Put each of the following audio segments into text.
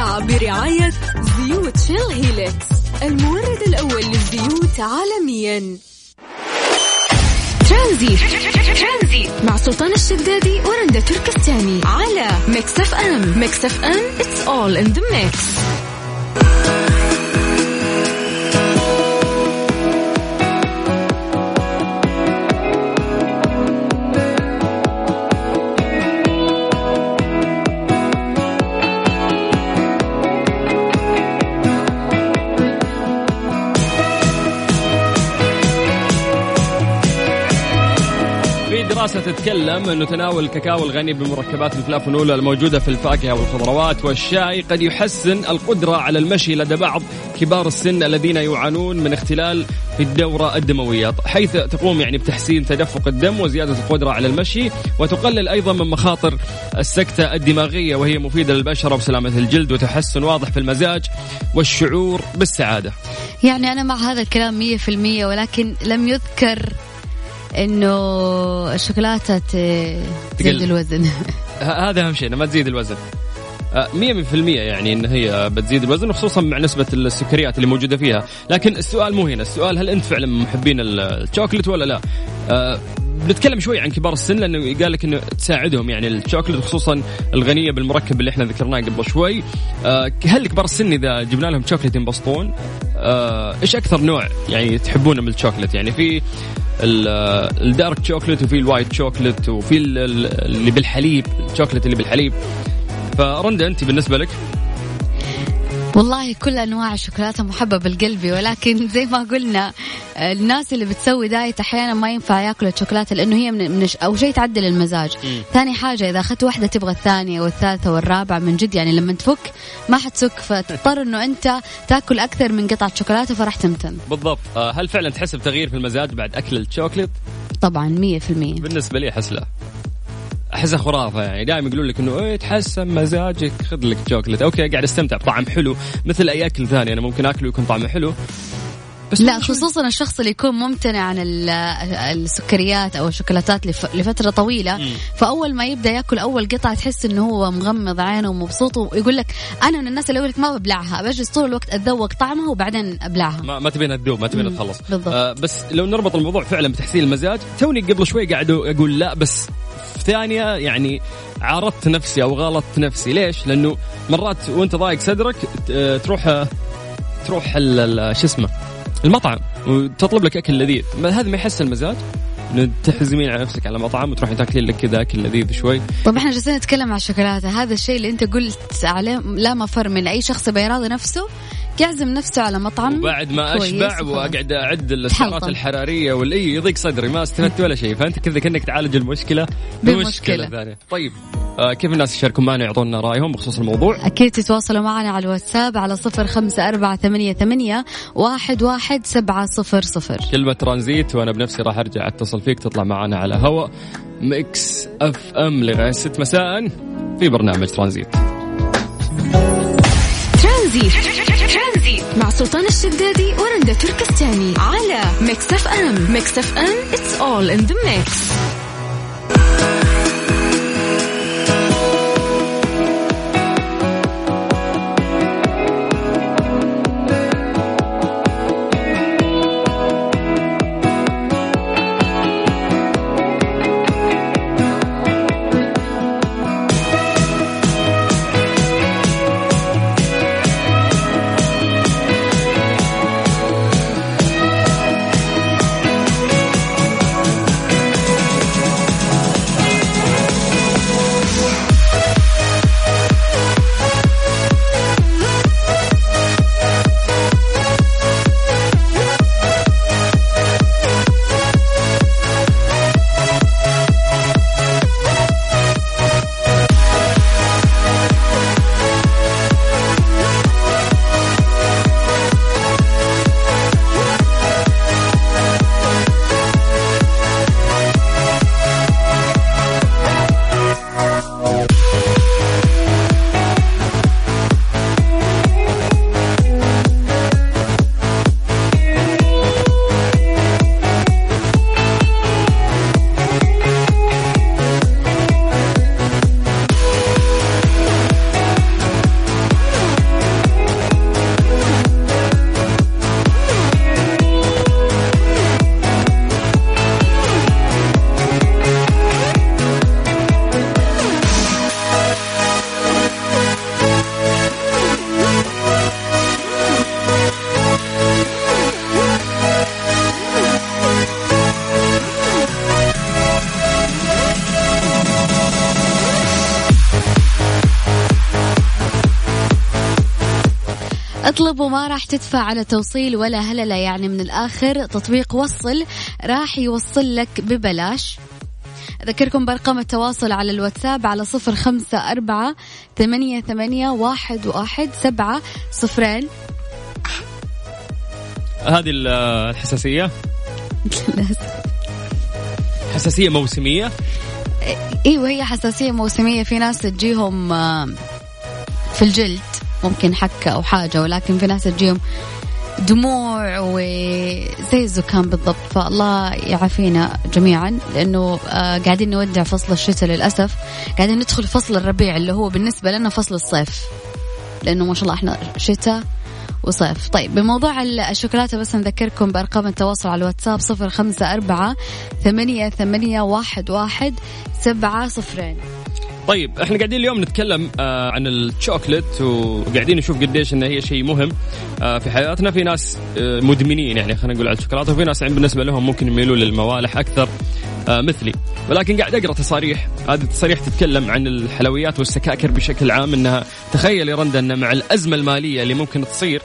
برعاية زيوت شيل هيلكس المورد الأول للزيوت عالميا. ترانزيت مع سلطان الشدادي ورندا تركستاني. على ميكس أف أم. ميكس أف أم it's all in the mix. تتكلم أنه تناول الكاكاو الغني بمركبات الفلافونول الموجودة في الفاكهة والخضروات والشاي قد يحسن القدرة على المشي لدى بعض كبار السن الذين يعانون من اختلال في الدورة الدموية. حيث تقوم يعني بتحسين تدفق الدم وزيادة القدرة على المشي وتقلل أيضا من مخاطر السكتة الدماغية وهي مفيدة للبشرة وسلامة الجلد وتحسن واضح في المزاج والشعور بالسعادة. يعني أنا مع هذا الكلام مية في المية ولكن لم يذكر إنه الشوكولاتة تزيد الوزن. هذا أهم شيء ما تزيد الوزن. آه، مية في المية يعني إن هي بتزيد الوزن وخصوصا مع نسبة السكريات اللي موجودة فيها. لكن السؤال مو هنا السؤال هل أنت فعلا من محبين الشوكلت ولا لا؟ أه بنتكلم شوي عن كبار السن لأنه قال لك إنه تساعدهم. يعني الشوكلت خصوصا الغنية بالمركب اللي إحنا ذكرناه قبل شوي. أه هل كبار السن إذا جبنا لهم شوكلت ينبسطون؟ أه إيش أكثر نوع يعني تحبونه من الشوكلت؟ يعني في ال dark chocolate وفي ال white chocolate وفي اللي بالحليب الشوكلت اللي بالحليب. فرندا أنت بالنسبة لك؟ والله كل أنواع الشوكولاتة محببه لقلبي ولكن زي ما قلنا الناس اللي بتسوي diet أحيانا ما ينفع ياكلوا الشوكولاتة لأنه هي من, من أو شيء تعدل المزاج. ثاني حاجة إذا أخذت واحدة تبغى الثانية والثالثة والرابعة من جد يعني لما تفك ما حتمسك فتضطر إنه أنت تاكل أكثر من قطعة شوكولاتة فراح تمتن. بالضبط. آه، هل فعلا تحس بتغيير في المزاج بعد أكل الشوكليت؟ طبعا 100% بالنسبة لي أحس لا. احسها خرافة يعني. دائما يقولون لك إنه إيه تحسن مزاجك خذ لك chocolate okay قاعد أستمتع. بطعم حلو. مثل أي أكل ثاني أنا ممكن آكله يكون طعمه حلو. بس لا خصوصا الشخص اللي يكون ممتنع عن السكريات أو الشوكولاتات لفترة طويلة مم. فأول ما يبدأ يأكل أول قطعة تحس إنه هو مغمض عينه ومبسوط ويقول لك أنا من الناس اللي يقول لك ما ببلعها بجلس طول الوقت اتذوق طعمها وبعدين أبلعها ما, ما تبينها تذوب ما تبينها تخلص بالضبط. آه بس لو نربط الموضوع فعلا بتحسين المزاج توني قبل شوي قاعد أقول لا بس في ثانية يعني عارضت نفسي أو غلطت نفسي ليش؟ لأنه مرات وأنت ضايق صدرك تروح تروح شو اسمه المطعم وتطلب لك أكل لذيذ. هذا ما يحسن المزاج تحزمين على نفسك على مطعم وتروحي تاكلين لك كذا أكل لذيذ شوي. طب إحنا جالسين نتكلم عن الشوكولاتة. هذا الشيء اللي أنت قلت عليه لا مفر من أي شخص بيراضي نفسه يعزم نفسه على مطعم وبعد ما أشبع وأقعد أعد السعرات الحرارية والاي يضيق صدري ما استفدت ولا شيء. فأنت كذا كأنك تعالج المشكلة بمشكلة ثانية. طيب. كيف الناس يشاركون معنا يعطونا رأيهم بخصوص الموضوع؟ أكيد تتواصلوا معنا على الواتساب على صفر خمسة أربعة ثمانية, ثمانية واحد, واحد سبعة صفر صفر. كلمة ترانزيت وأنا بنفسي راح أرجع أتصل فيك تطلع معنا على هواء ميكس أف أم لغاية 6 مساء في برنامج ترانزيت. ترانزيت. مع سلطان الشدادي ورندا تركستاني على ميكس أف أم. ميكس أف أم it's all in the mix. أطلب وما راح تدفع على توصيل ولا هللة يعني من الآخر. تطبيق وصل راح يوصل لك ببلاش. أذكركم بأرقام التواصل على الواتساب على صفر خمسة أربعة ثمانية, ثمانية واحد, واحد سبعة صفرين. هذه الحساسية؟ حساسية موسمية؟ أيوه هي حساسية موسمية. في ناس تجيهم آه، في الجلد. ممكن حكة أو حاجة ولكن في ناس تجيهم دموع وزي الزكام بالضبط. فالله يعافينا جميعا لأنه آه، قاعدين نودع فصل الشتاء للأسف. قاعدين ندخل فصل الربيع اللي هو بالنسبة لنا فصل الصيف لأنه ما شاء الله إحنا شتاء وصيف. طيب بموضوع الشوكولاتة بس نذكركم بأرقام التواصل على الواتساب صفر خمسة أربعة ثمانية, ثمانية واحد, واحد سبعة صفرين. طيب إحنا قاعدين اليوم نتكلم آه عن الشوكلت وقاعدين نشوف قديش إنه هي شيء مهم آه في حياتنا. في ناس آه مدمنين يعني خلينا نقول على الشوكولاتة وفي ناس بالنسبة لهم ممكن يميلوا للموالح أكثر آه مثلي. ولكن قاعد أقرأ تصاريح هذه التصاريح تتكلم عن الحلويات والسكاكر بشكل عام إنها تخيل يا رندا إن مع الأزمة المالية اللي ممكن تصير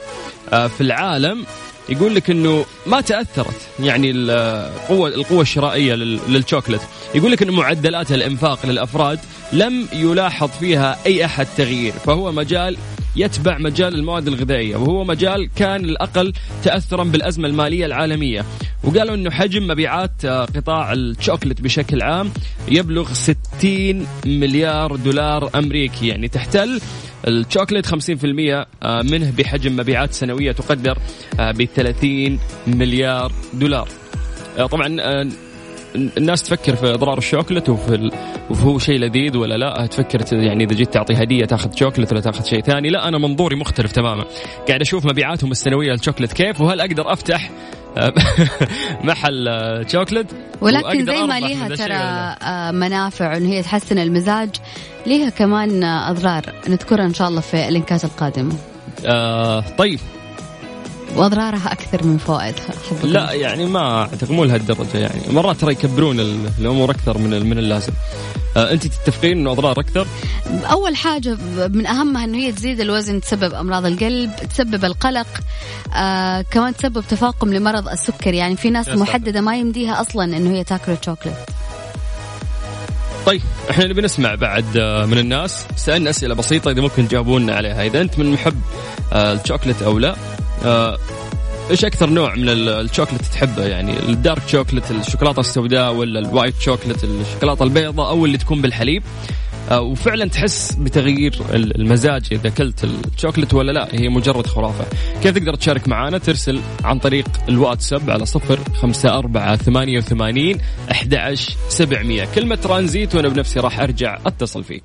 آه في العالم يقول لك إنه ما تأثرت يعني القوه القوة الشرائية للشوكلت. يقول لك انه معدلات الإنفاق للأفراد لم يلاحظ فيها أي أحد تغيير فهو مجال يتبع مجال المواد الغذائية وهو مجال كان الأقل تأثرا بالأزمة المالية العالمية. وقالوا أنه حجم مبيعات آه، قطاع الشوكلت بشكل عام يبلغ 60 مليار دولار أمريكي يعني تحتل الشوكليت 50% آه، منه بحجم مبيعات سنوية تقدر آه، ب 30 مليار دولار. طبعا الناس تفكر في اضرار الشوكلت وفي وهو شيء لذيذ ولا لا. تفكر يعني إذا جيت تعطي هدية تاخذ شوكلت ولا تاخذ شيء ثاني. لا أنا منظوري مختلف تماما. قاعد أشوف مبيعاتهم السنوية للشوكلت كيف وهل أقدر أفتح محل شوكلت ولكن زي ما ليها ترى آه، منافع ان هي تحسن المزاج ليها كمان أضرار نذكرها إن شاء الله في اللينكات القادمة. آه طيب. وأضرارها أكثر من فوائدها. لا يعني ما أعتقد مو لهالدرجة يعني. مرات ترى يكبرون الأمور أكثر من من اللازم. آه أنت تتفقين إنه أضرار أكثر؟ أول حاجة من أهمها إنه هي تزيد الوزن تسبب أمراض القلب تسبب القلق آه كمان تسبب تفاقم لمرض السكر. يعني في ناس محددة ما يمديها أصلا إنه هي تاكل الشوكليت. طيب إحنا نبي نسمع بعد آه، من الناس. سألنا أسئلة بسيطة إذا ممكن تجاوبونا عليها. إذا أنت من محب آه، الشوكليت أو لا إيش أكثر نوع من الشوكلت تحبه؟ يعني ال dark chocolate الشوكولاتة السوداء ولا ال white chocolate الشوكولاتة البيضاء أو اللي تكون بالحليب. آه، وفعلا تحس بتغيير المزاج إذا أكلت الشوكلت ولا لا. هي مجرد خرافة. كيف تقدر تشارك معنا ترسل عن طريق الواتساب على صفر خمسة أربعة ثمانية وثمانين أحد سبعمية. كلمة ترانزيت وأنا بنفسي راح أرجع أتصل فيك.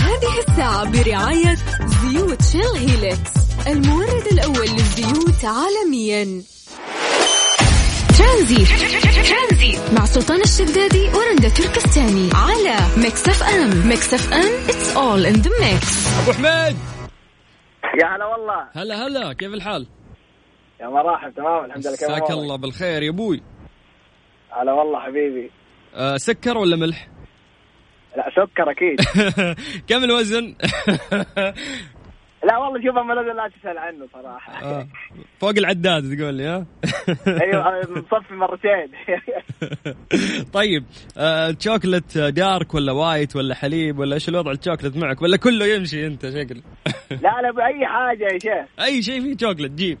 هذه الساعة برعاية زيوت شيل هيلكس المورد الأول للزيوت عالميا. ترانزي ترانزي مع سلطان الشدادي ورندا تركستاني. على ميكس اف ام. ميكس اف ام. it's all in the mix أبو حميد. يا هلا والله. هلا هلا. كيف الحال؟ يا مرحب تمام؟ الحمد لله مساك الله بالخير. يا أبوي هلا والله حبيبي. أه سكر ولا ملح؟ لا سكر أكيد. كم الوزن؟ لا والله شوف أما لا تسأل عنه صراحة. آه. فوق العداد تقول لي ها؟ أيوه مصفي مرتين. طيب آه chocolate dark ولا white ولا حليب ولا إيش الوضع الشوكلت معك؟ ولا كله يمشي أنت شكل؟ لا لا بأي حاجة يا شيخ. أي شيء فيه شوكلت جيب.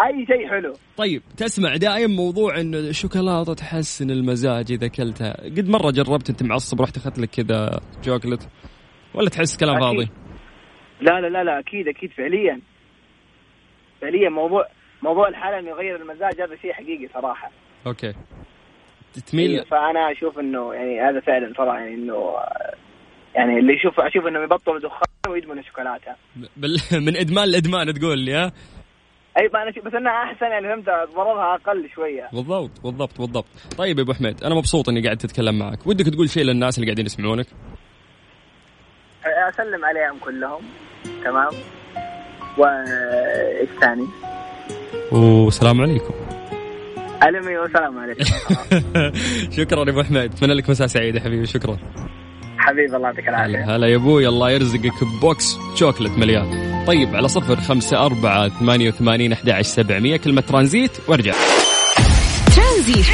أي شيء حلو. طيب تسمع دائما موضوع إنه الشوكولاتة تحسن المزاج إذا أكلتها. قد مرة جربت أنت معصب رحت أخذت لك كذا شوكلت ولا تحس كلام فاضي؟ لا لا لا لا أكيد أكيد فعليا. فعليا موضوع موضوع الحالة إنه يغير المزاج هذا شيء حقيقي صراحة. أوكي. تميل؟ إيه، فأنا أشوف إنه يعني هذا فعلا صراحة يعني إنه يعني اللي يشوف أشوف إنه يبطل دخان ويدمن الشوكولاتة. بال... من إدمان لإدمان تقول لي ها؟ أي أنا بس انها أحسن يعني فهمت ضررها أقل شوية. بالضبط بالضبط بالضبط. طيب يا أبو حميد أنا مبسوط إني قاعد تتكلم معك. ودك تقول شيء للناس اللي قاعدين يسمعونك؟ أسلم عليهم كلهم. تمام. وايش ثاني؟ والسلام عليكم. علمي والسلام عليكم. شكرا يا أبو حميد أتمنى لك مساء سعيد يا حبيبي شكرا. حبيبي الله يعطيك العافية. هلا يا أبوي الله يرزقك بوكس شوكلت مليان. طيب على صفر خمسة أربعة ثمانية وثمانين أحد عشر سبعمية كلمة ترانزيت وارجع. ترانزيت.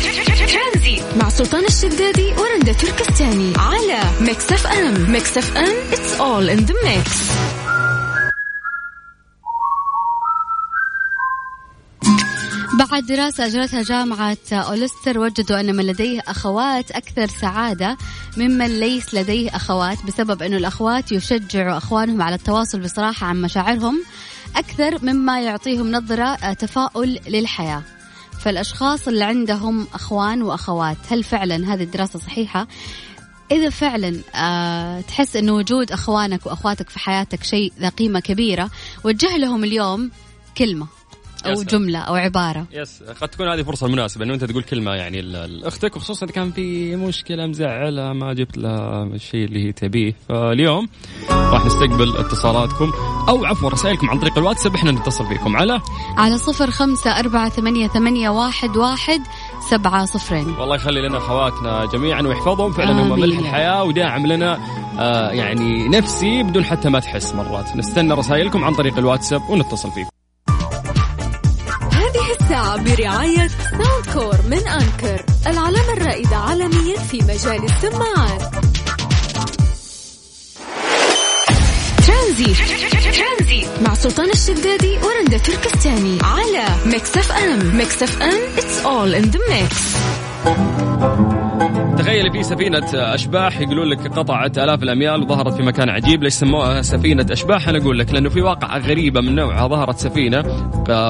مع سلطان الشدادي ورندا تركستاني. على ميكس أف أم. ميكس أف أم it's all in the mix. بعد دراسة أجرتها جامعة أولستر وجدوا أن من لديه أخوات أكثر سعادة ممن ليس لديه أخوات بسبب أن الأخوات يشجعوا أخوانهم على التواصل بصراحة عن مشاعرهم أكثر مما يعطيهم نظرة تفاؤل للحياة فالأشخاص اللي عندهم أخوان وأخوات هل فعلا هذه الدراسة صحيحة؟ إذا فعلا آه تحس أنه وجود أخوانك وأخواتك في حياتك شيء ذا قيمة كبيرة وجه لهم اليوم كلمة أو. جملة أو عبارة. يس. قد تكون هذه فرصة مناسبة إنه أنت تقول كلمة يعني لاختك وخصوصا اذا كان في مشكلة مزعلة ما جبت لها الشيء اللي هي تبيه. فاليوم راح نستقبل اتصالاتكم أو عفوا رسائلكم عن طريق الواتساب إحنا نتصل فيكم على؟ على صفر خمسة أربعة ثمانية, ثمانية واحد, واحد سبعة صفرين. والله يخلي لنا أخواتنا جميعا ويحفظهم. فعلا هم. ملح الحياة وداعم لنا آه يعني نفسي بدون حتى ما تحس مرات. نستنى رسائلكم عن طريق الواتساب ونتصل فيكم. الساعة برعاية ساوند كور من أنكر العلامة الرائدة عالميا في مجال السماعات. ترانزيت. مع سلطان الشدادي ورندا تركستاني على ميكس أف أم. ميكس أف أم it's all in the mix. تخيل في سفينة أشباح يقولون لك قطعت آلاف الأميال وظهرت في مكان عجيب. ليش سموها سفينة أشباح؟ أنا أقول لك لأنه في واقعة غريبة من نوعها. ظهرت سفينة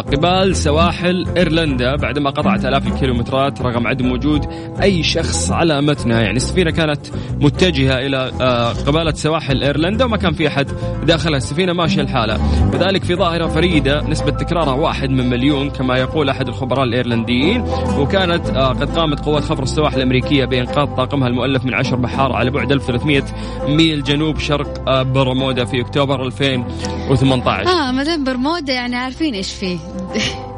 قبال سواحل إيرلندا بعدما قطعت آلاف الكيلومترات رغم عدم وجود أي شخص على متنها. يعني السفينة كانت متجهة إلى آه، قبالة سواحل إيرلندا وما كان في أحد داخلها. السفينة ماشية الحالة وذلك في ظاهرة فريدة نسبة تكرارها واحد من مليون كما يقول أحد الخبراء الإيرلنديين وكانت آه، قد قامت قوات خفر السواحل الأمريكية بإنقاذ طاقمها المؤلف من عشر بحار على بعد 1300 ميل جنوب شرق آه، برمودا في أكتوبر 2018 آه ما دام برمودا يعني عارفين إيش فيه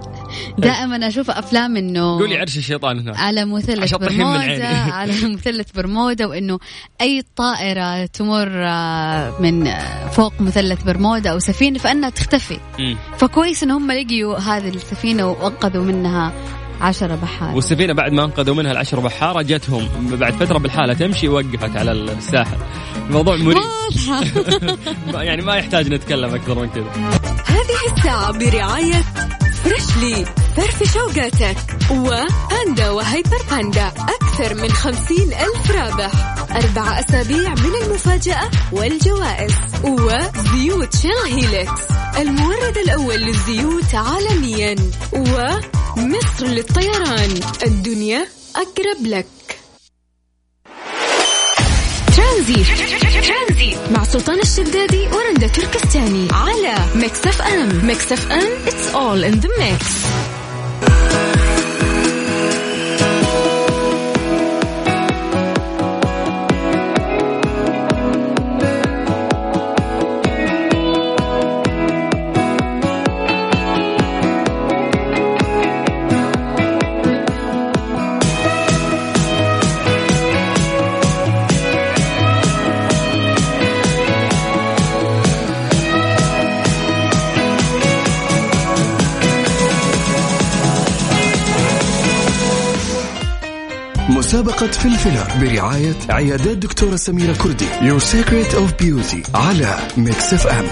دائما أشوف أفلام إنه قولي عرش الشيطان هناك على مثلث برمودا. على مثلث برمودا وإنه أي طائرة تمر آه، من آه، فوق مثلث برمودا أو سفينة فأنها تختفي. فكويس إن هم لقيوا هذه السفينة وأنقذوا منها عشرة بحار والسفينة بعد ما انقذوا منها العشر بحارة جتهم. بعد فترة بالحالة تمشي وقفت على الساحل. الموضوع مريب. واضحة. يعني ما يحتاج نتكلم أكثر من كذا. هذه الساعة برعاية فريشلي فرف شوقاتك. وباندا وهيبر باندا أكثر من خمسين ألف رابح. أربع أسابيع من المفاجأة والجوائز. وزيوت Shell Helix المورد الأول للزيوت عالميا. ومصر للطيران. الدنيا أقرب لك. ترانزيت. مع سلطان الشدادي ورندا تركستاني. على Mix FM. Mix FM it's all in the mix. مسابقة فلفلة برعاية عيادات دكتورة سميرة كردي. Your Secret of Beauty على Mix FM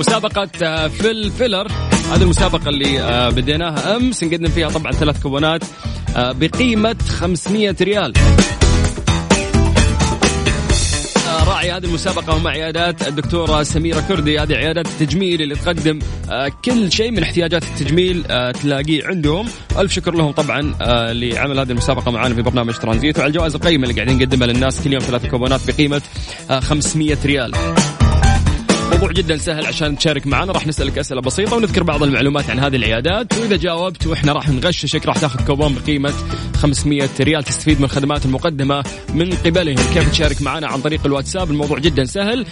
مسابقة آه، Feel Filler هذه المسابقة اللي آه، بديناها أمس. نقدم فيها طبعا ثلاث كوبونات آه، بقيمة 500 ريال. راعي هذه المسابقة هم عيادات الدكتورة سميرة كردي. هذه عيادات التجميل اللي تقدم آه، كل شيء من احتياجات التجميل آه، تلاقيه عندهم. ألف شكر لهم طبعا آه، لعمل هذه المسابقة معنا في برنامج ترانزيت. وعلى الجوائز القيمة اللي قاعدين نقدمها للناس كل يوم ثلاث كوبونات بقيمة آه، 500 ريال. موضوع جدا سهل عشان تشارك معنا. راح نسألك أسئلة بسيطة ونذكر بعض المعلومات عن هذه العيادات. وإذا جاوبت وإحنا راح نغششك راح تاخذ كوبون بقيمة 500 ريال تستفيد من الخدمات المقدمة من قبلهم. كيف تشارك معنا عن طريق الواتساب؟ الموضوع جدا سهل.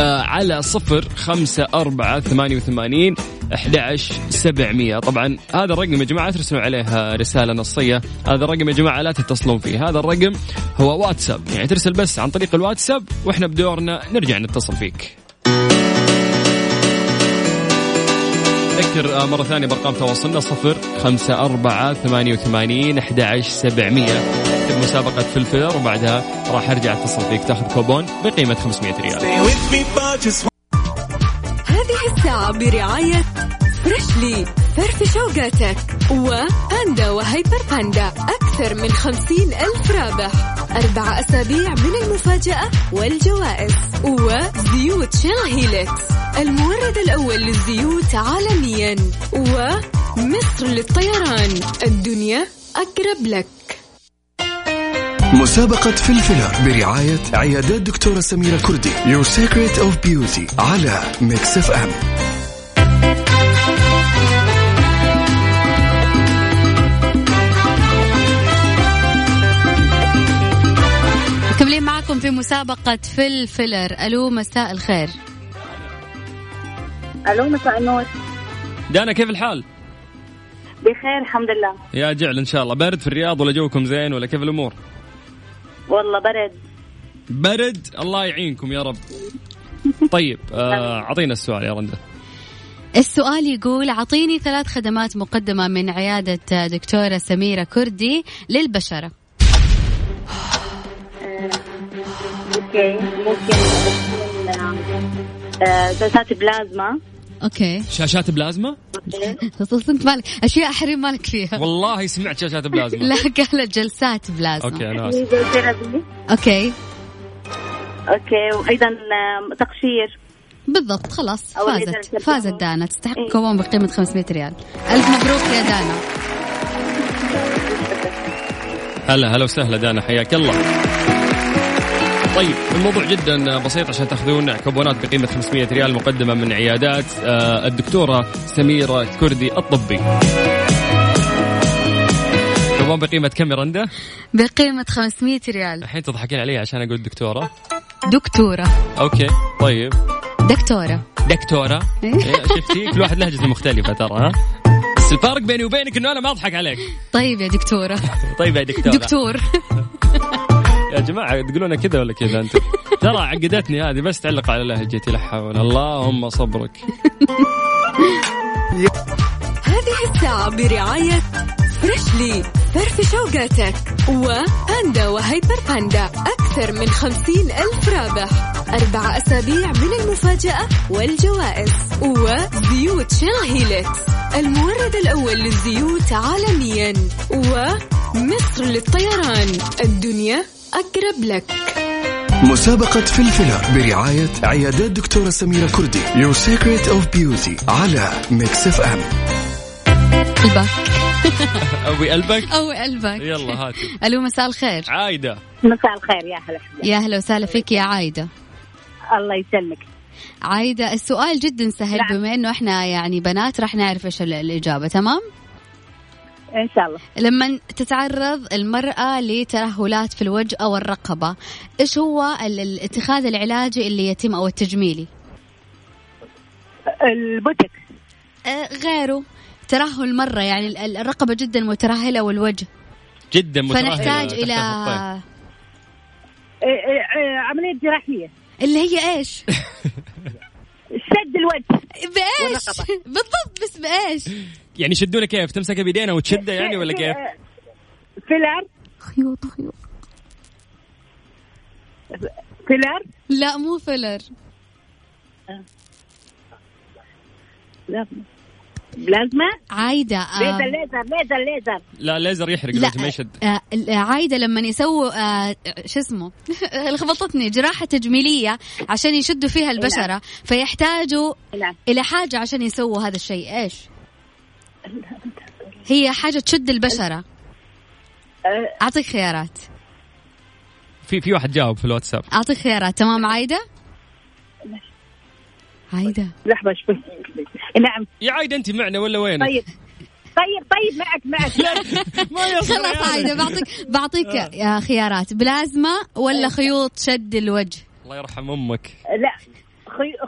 آه على صفر خمسة أربعة ثمانية وثمانين 11700 طبعا هذا الرقم يا جماعة ترسلوا عليه رسالة نصية. هذا الرقم يا جماعة لا تتصلون فيه. هذا الرقم هو واتساب. يعني ترسل بس عن طريق الواتساب وإحنا بدورنا نرجع نتصل فيك. أذكر مرة ثانية بأرقام تواصلنا صفر خمسة أربعة ثمانية وثمانين أحد عشر سبعمية. في مسابقة فلفلر وبعدها راح أرجع أتصل فيك تأخذ كوبون بقيمة 500 ريال. هذه الساعة برعاية Freshly فرفش أوقاتك وباندا وهيبر باندا أكثر من خمسين ألف رابح. أربع أسابيع من المفاجأة والجوائز وزيوت Shell Helix المورد الأول للزيوت عالميا ومصر للطيران. الدنيا أقرب لك. مسابقة فلفلة برعاية عيادات دكتورة سميرة كردي. Your Secret of Beauty على Mix FM في مسابقة فلفلر ألو مساء الخير. ألو مساء النور. دانا كيف الحال؟ بخير الحمد لله. يا جعل إن شاء الله. بارد في الرياض ولا جوكم زين ولا كيف الأمور؟ والله برد. برد؟ الله يعينكم يا رب. طيب آه، أعطينا السؤال يا رنده السؤال يقول أعطيني ثلاث خدمات مقدمة من عيادة دكتورة سميرة كردي للبشرة. okay ممكن آه، جلسات بلازما okay شاشات بلازما؟ صدق مالك. أشياء حريم مالك فيها. والله سمعت شاشات بلازما. لا قالت جلسات بلازما. okay أنا آسف. okay. okay وأيضا تقشير. بالضبط خلاص. فازت. فازت دانا. تستحق إيه. كوبون بقيمة 500 ريال. ألف مبروك يا دانا. هلا هلا وسهلا دانا. حياك الله. الموضوع جدا بسيط عشان تأخذون كوبونات بقيمة 500 ريال مقدمة من عيادات آه، الدكتورة سميرة كردي الطبي. كوبون بقيمة كم رندا؟ بقيمة 500 ريال. الحين تضحكين علي عشان أقول دكتورة. دكتورة. okay طيب. دكتورة. دكتورة. إيه. إيه، شفتي كل واحد لهجته مختلفة ترى ها؟ بس الفرق بيني وبينك إنه أنا ما أضحك عليك. طيب يا دكتورة. طيب يا دكتورة. دكتور. يا جماعة تقولون كذا ولا كذا أنت ترى عقدتني هذه بس تعلق على لهجتي لا حول اللهم صبرك. هذه الساعة برعاية فريشلي فرف شوقاتك وباندا وهيبر باندا أكثر من خمسين ألف رابح. أربع أسابيع من المفاجأة والجوائز وزيوت Shell Helix المورد الأول للزيوت عالميا ومصر للطيران. الدنيا أقرب لك. مسابقة فلفلة برعاية عيادات دكتورة سميرة كردي. Your Secret of Beauty على Mix FM قلبك. أبوي قلبك؟ أو قلبك. يلا هاتي ألو مساء الخير. عايدة. مساء الخير يا هلا يا هلا وسهلا فيك يا عايدة. الله يسلمك. عايدة السؤال جدا سهل نعم. بما إنه إحنا يعني بنات راح نعرف إيش ال- الإجابة تمام؟ إن شاء الله لما تتعرض المرأة لترهلات في الوجه أو الرقبة إيش هو ال- الاتخاذ العلاجي اللي يتم أو التجميلي؟ البوتكس آه غيره ترهل مرة يعني ال- ال- الرقبة جدا مترهلة والوجه جدا مترهلة فنحتاج إلى الخطين. إيه، إيه، إيه، عملية جراحية اللي هي إيش؟ شد الوجه بإيش؟ بالضبط بس بإيش؟ يعني يشدونه كيف؟ تمسكها بيدينا وتشده يعني ولا كيف؟ filler خيوط خيوط. filler لا مو filler لا. بلازما؟ عايدة آه، ليزر ليزر ليزر ليزر. لا ليزر يحرق لا ما يشد. آه، آه، عايدة لما يسووا آه، شو اسمه؟ لخبطتني جراحة تجميلية عشان يشدوا فيها البشرة فيحتاجوا إلى حاجة عشان يسووا هذا الشيء. إيش؟ هي حاجة تشد البشرة. أعطيك خيارات. في في واحد جاوب في الواتساب. أعطيك خيارات. تمام عايدة؟ عايدة. لحظة شوي. نعم. يا عايدة أنت معنا ولا وينك؟ طيب. طيب طيب معك معك. ما خلاص عايدة بعطيك بعطيك آه، خيارات. بلازما ولا خيوط شد الوجه؟ الله يرحم أمك. لا.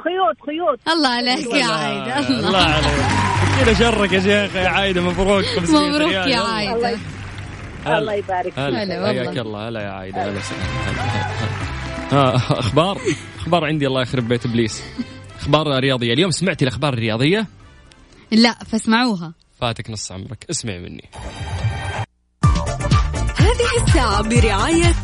خيوط خيوط. الله عليك يا عايدة الله. الله عليك. كذا شرك يا شيخ يا عايدة؟ مبروك. 500 مبروك. يا. عايدة. الله يبارك. هلا. هلا. والله. حياك الله. هلا يا عايدة. هلا وسهلا. هلا، أخبار؟ أخبار عندي الله يخرب بيت إبليس. أخبار رياضية. اليوم سمعتي الأخبار الرياضية؟ لا فاسمعوها. فاتك نص عمرك. اسمعي مني. هذه الساعة برعاية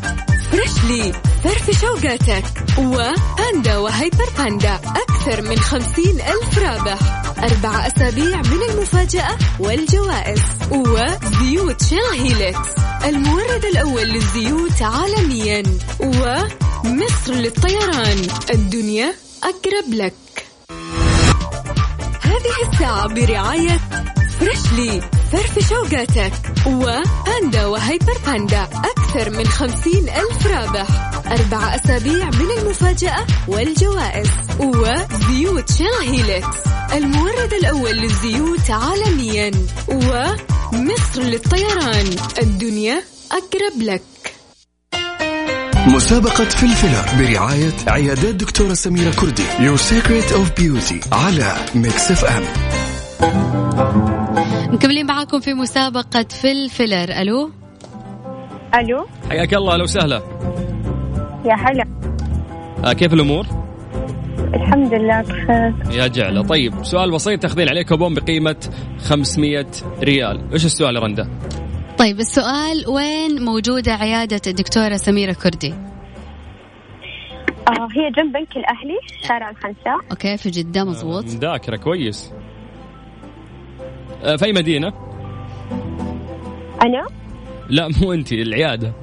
Freshly فرفش أوقاتك وباندا وهيبر باندا أكثر من خمسين ألف رابح. أربع أسابيع من المفاجأة والجوائز وزيوت Shell Helix المورد الأول للزيوت عالميا ومصر للطيران. الدنيا أقرب لك. هذه الساعة برعاية Freshly فرفش أوقاتك وباندا وهيبر باندا. أكثر من خمسين ألف رابح. أربع أسابيع من المفاجأة والجوائز. وزيوت Shell Helix المورد الأول للزيوت عالميا. ومصر للطيران. الدنيا أقرب لك. مسابقة فلفلة برعاية عيادات دكتورة سميرة كردي. Your Secret of Beauty على Mix FM مكملين معاكم في مسابقة فلفلر ألو؟ ألو؟ حياك الله أهلا وسهلا. يا هلا. آه كيف الأمور؟ الحمد لله بخير. يا جعلة. طيب سؤال بسيط تاخذين عليه كوبون بقيمة 500 ريال. إيش السؤال يا رندا؟ طيب السؤال وين موجودة عيادة الدكتورة سميرة كردي؟ آه هي جنب بنك الأهلي شارع الخنساء. okay في جدة مزبوط مذاكره كويس. في أي مدينة؟ أنا؟ لا مو انت العيادة.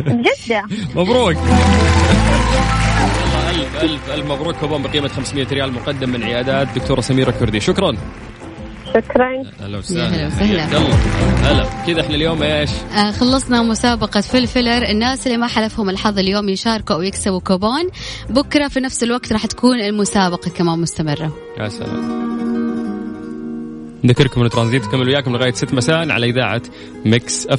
بجدة. مبروك. والله ألف ألف ألف مبروك. كوبون بقيمة 500 ريال مقدم من عيادات دكتورة سميرة كردي. شكرا. شكرا. أهلا وسهلا. وسهلا. هلا. كذا إحنا اليوم إيش؟ آه خلصنا مسابقة فلفلر. الناس اللي ما حالفهم الحظ اليوم يشاركوا أو يكسبوا كوبون. بكرة في نفس الوقت راح تكون المسابقة كمان مستمرة. يا سلام. نذكركم ان ترانزيت تكمل وياكم لغاية 6 مساء على إذاعة Mix F